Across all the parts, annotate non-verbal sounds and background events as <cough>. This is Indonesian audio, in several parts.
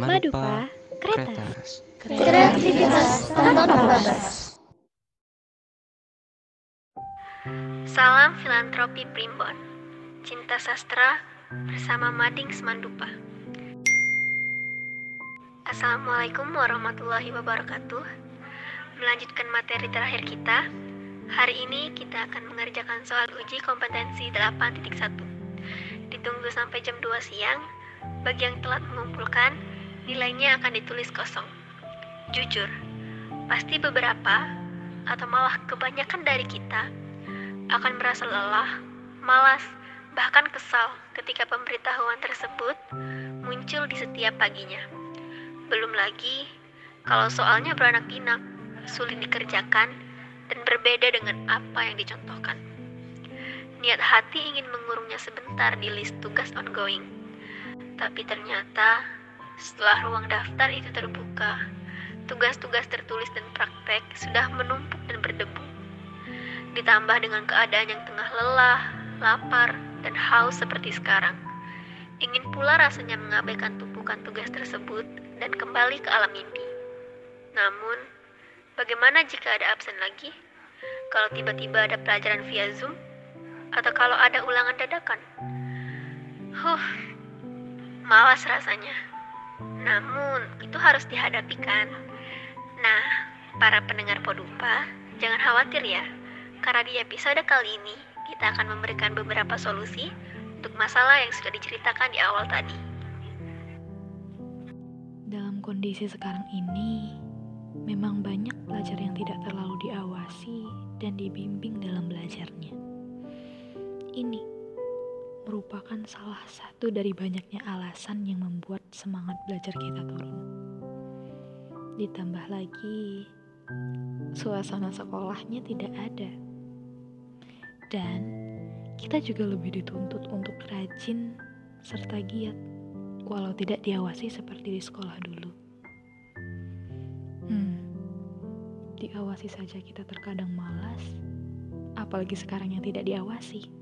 Madupa Kretas. Kreativitas tanpa batas. Salam filantropi Primbon. Cinta sastra bersama Mading Semandupa. Assalamualaikum warahmatullahi wabarakatuh. Melanjutkan materi terakhir kita, hari ini kita akan mengerjakan soal uji kompetensi 8.1. Ditunggu sampai jam 2 siang. Bagi yang telat mengumpulkan, nilainya akan ditulis kosong. Jujur, pasti beberapa atau malah kebanyakan dari kita akan merasa lelah, malas, bahkan kesal ketika pemberitahuan tersebut muncul di setiap paginya. Belum lagi kalau soalnya beranak pinak, sulit dikerjakan, dan berbeda dengan apa yang dicontohkan. Niat hati ingin mengurungnya sebentar di list tugas ongoing, tapi ternyata setelah ruang daftar itu terbuka, tugas-tugas tertulis dan praktek sudah menumpuk dan berdebu. Ditambah dengan keadaan yang tengah lelah, lapar, dan haus seperti sekarang. Ingin pula rasanya mengabaikan tumpukan tugas tersebut dan kembali ke alam mimpi. Namun, bagaimana jika ada absen lagi? Kalau tiba-tiba ada pelajaran via Zoom? Atau kalau ada ulangan dadakan? Huh, malas rasanya. Namun, itu harus dihadapi kan? Nah, para pendengar Podupa, jangan khawatir ya. Karena di episode kali ini, kita akan memberikan beberapa solusi untuk masalah yang sudah diceritakan di awal tadi. Dalam kondisi sekarang ini, memang banyak pelajar yang tidak terlalu diawasi dan dibimbing dalam belajarnya. Ini merupakan salah satu dari banyaknya alasan yang membuat semangat belajar kita turun. Ditambah lagi, suasana sekolahnya tidak ada. Dan kita juga lebih dituntut untuk rajin serta giat, walau tidak diawasi seperti di sekolah dulu. Hmm, diawasi saja kita terkadang malas, apalagi sekarang yang tidak diawasi.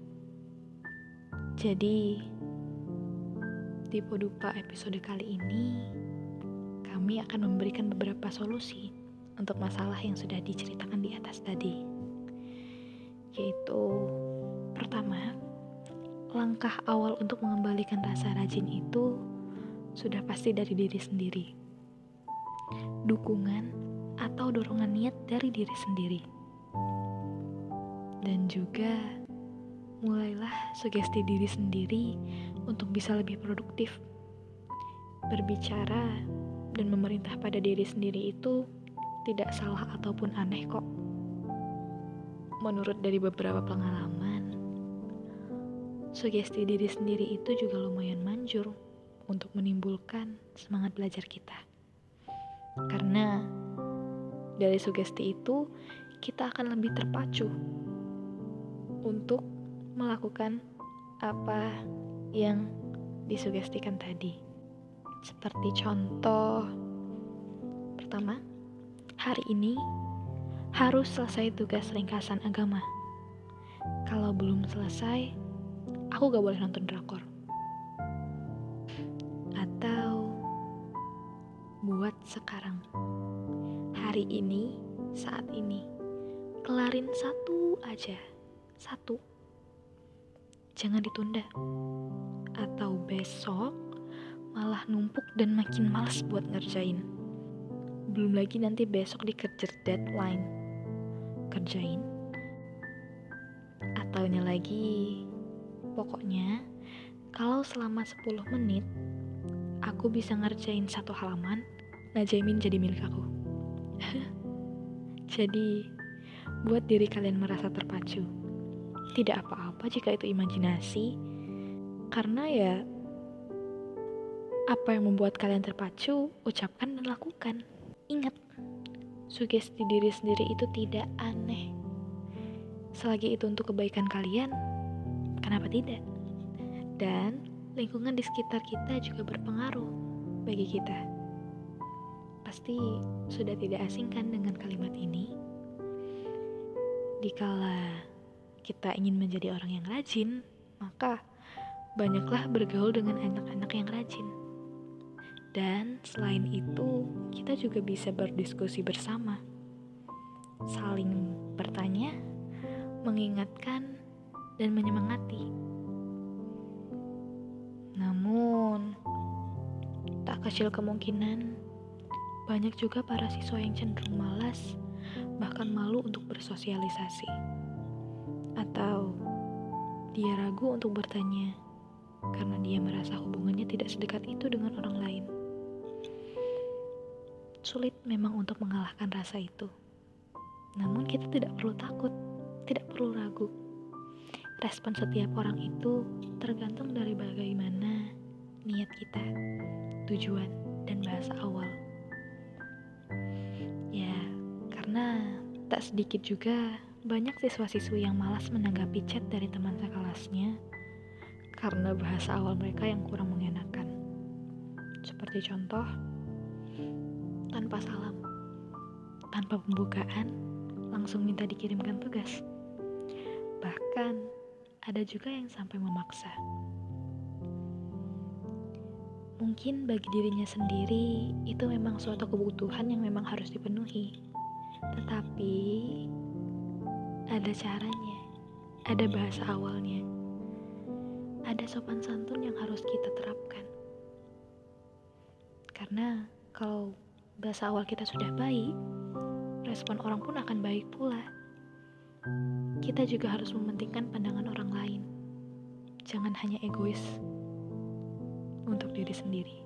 Jadi, di Podupa episode kali ini, kami akan memberikan beberapa solusi untuk masalah yang sudah diceritakan di atas tadi. Yaitu, pertama, langkah awal untuk mengembalikan rasa rajin itu sudah pasti dari diri sendiri. Dukungan atau dorongan niat dari diri sendiri. Dan juga mulailah sugesti diri sendiri untuk bisa lebih produktif. Berbicara dan memerintah pada diri sendiri itu tidak salah ataupun aneh kok. Menurut dari beberapa pengalaman, sugesti diri sendiri itu juga lumayan manjur untuk menimbulkan semangat belajar kita. Karena dari sugesti itu kita akan lebih terpacu untuk melakukan apa yang disugestikan tadi. Seperti contoh pertama, hari ini harus selesai tugas ringkasan agama. Kalau belum selesai, aku gak boleh nonton drakor. Atau buat sekarang. Hari ini, saat ini, kelarin satu aja. Satu jangan ditunda. Atau besok malah numpuk dan makin males buat ngerjain. Belum lagi nanti besok dikejar deadline. Kerjain. Ataunya lagi, pokoknya kalau selama 10 menit aku bisa ngerjain satu halaman, Najamin jadi milik aku. <laughs> jadi, buat diri kalian merasa terpacu tidak apa-apa jika itu imajinasi, karena ya apa yang membuat kalian terpacu, ucapkan dan lakukan. Ingat, sugesti diri sendiri itu tidak aneh. Selagi itu untuk kebaikan kalian, kenapa tidak? Dan lingkungan di sekitar kita juga berpengaruh bagi kita. Pasti sudah tidak asing kan dengan kalimat ini? Dikala kita ingin menjadi orang yang rajin, maka banyaklah bergaul dengan anak-anak yang rajin. Dan selain itu, kita juga bisa berdiskusi bersama, saling bertanya, mengingatkan, dan menyemangati. Namun, tak kecil kemungkinan banyak juga para siswa yang cenderung malas, bahkan malu untuk bersosialisasi, atau dia ragu untuk bertanya karena dia merasa hubungannya tidak sedekat itu dengan orang lain. Sulit memang untuk mengalahkan rasa itu, namun kita tidak perlu takut, tidak perlu ragu. Respon setiap orang itu tergantung dari bagaimana niat kita, tujuan, dan bahasa awal. Karena tak sedikit juga banyak siswa-siswi yang malas menanggapi chat dari teman sekelasnya karena bahasa awal mereka yang kurang mengenakan. Seperti contoh, tanpa salam, tanpa pembukaan, langsung minta dikirimkan tugas. Bahkan, ada juga yang sampai memaksa. Mungkin bagi dirinya sendiri, itu memang suatu kebutuhan yang memang harus dipenuhi tetapi ada caranya, ada bahasa awalnya, ada sopan santun yang harus kita terapkan. Karena kalau bahasa awal kita sudah baik, respon orang pun akan baik pula. Kita juga harus mementingkan pandangan orang lain. Jangan hanya egois untuk diri sendiri.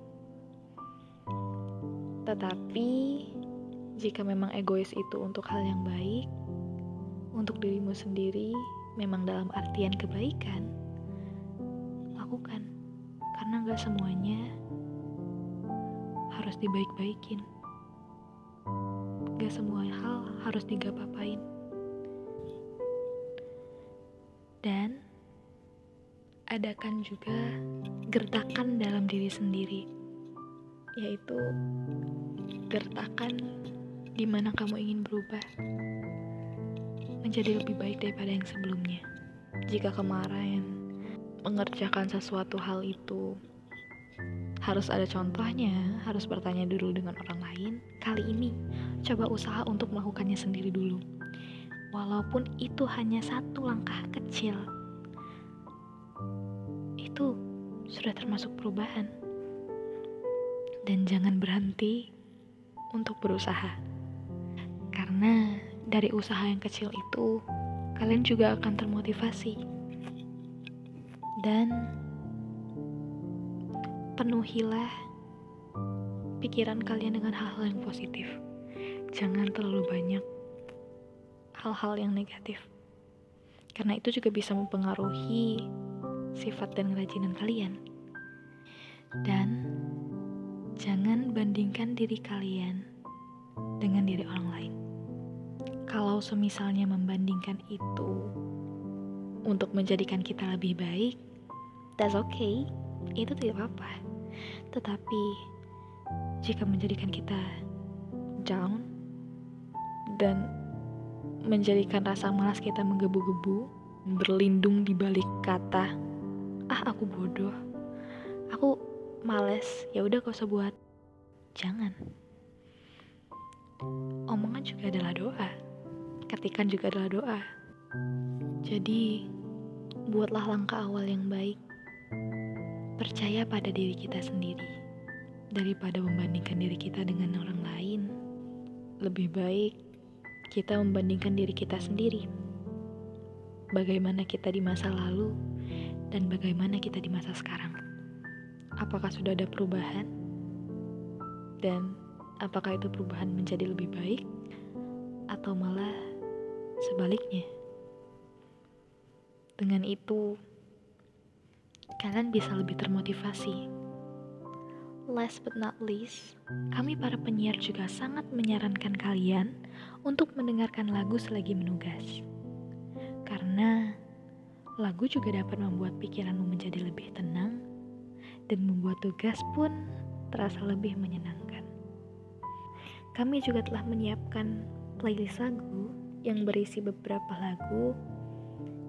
Tetapi jika memang egois itu untuk hal yang baik, untuk dirimu sendiri, memang dalam artian kebaikan, lakukan. Karena gak semuanya harus dibaik-baikin. Gak semua hal harus digapapain. Dan adakan juga gertakan dalam diri sendiri, yaitu gertakan di mana kamu ingin berubah menjadi lebih baik daripada yang sebelumnya. Jika kemarin mengerjakan sesuatu hal itu harus ada contohnya, harus bertanya dulu dengan orang lain. Kali ini, coba usaha untuk melakukannya sendiri dulu. Walaupun itu hanya satu langkah kecil, itu sudah termasuk perubahan. Dan jangan berhenti untuk berusaha. Karena dari usaha yang kecil itu, kalian juga akan termotivasi. Dan penuhilah pikiran kalian dengan hal-hal yang positif. Jangan terlalu banyak hal-hal yang negatif. Karena itu juga bisa mempengaruhi sifat dan kerajinan kalian. Dan jangan bandingkan diri kalian dengan diri orang lain kalau semisalnya membandingkan itu untuk menjadikan kita lebih baik, that's okay, itu tidak apa-apa. Tetapi jika menjadikan kita down dan menjadikan rasa malas kita menggebu-gebu, berlindung di balik kata, ah aku bodoh, aku males, ya udah kau usah buat. Jangan. Omongan juga adalah doa ketikan juga adalah doa. Jadi, buatlah langkah awal yang baik. Percaya pada diri kita sendiri. Daripada membandingkan diri kita dengan orang lain, lebih baik kita membandingkan diri kita sendiri. Bagaimana kita di masa lalu dan bagaimana kita di masa sekarang. Apakah sudah ada perubahan? Dan apakah itu perubahan menjadi lebih baik atau malah Sebaliknya, dengan itu kalian bisa lebih termotivasi. Last but not least, kami para penyiar juga sangat menyarankan kalian untuk mendengarkan lagu selagi menugas. Karena lagu juga dapat membuat pikiranmu menjadi lebih tenang dan membuat tugas pun terasa lebih menyenangkan. Kami juga telah menyiapkan playlist lagu yang berisi beberapa lagu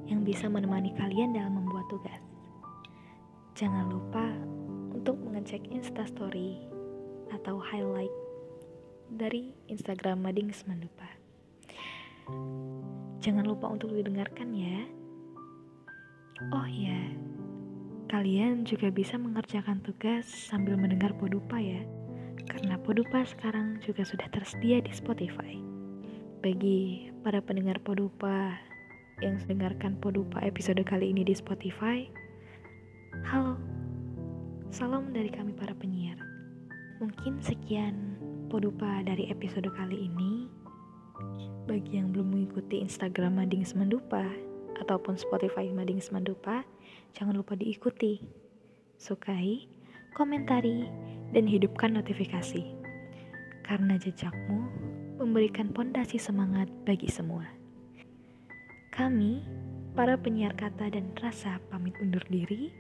yang bisa menemani kalian dalam membuat tugas. Jangan lupa untuk mengecek instastory atau highlight dari Instagram Mading Semandupa. Jangan lupa untuk didengarkan ya. Oh ya, kalian juga bisa mengerjakan tugas sambil mendengar Podupa ya. Karena Podupa sekarang juga sudah tersedia di Spotify. Bagi para pendengar Podupa yang mendengarkan Podupa episode kali ini di Spotify, halo, salam dari kami para penyiar. Mungkin sekian Podupa dari episode kali ini. Bagi yang belum mengikuti Instagram Mading Semandupa ataupun Spotify Mading Semandupa, jangan lupa diikuti. Sukai, komentari, dan hidupkan notifikasi. Karena jejakmu memberikan pondasi semangat bagi semua. Kami, para penyiar kata dan rasa pamit undur diri,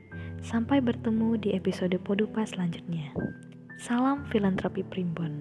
sampai bertemu di episode Podupa selanjutnya. Salam filantropi primbon.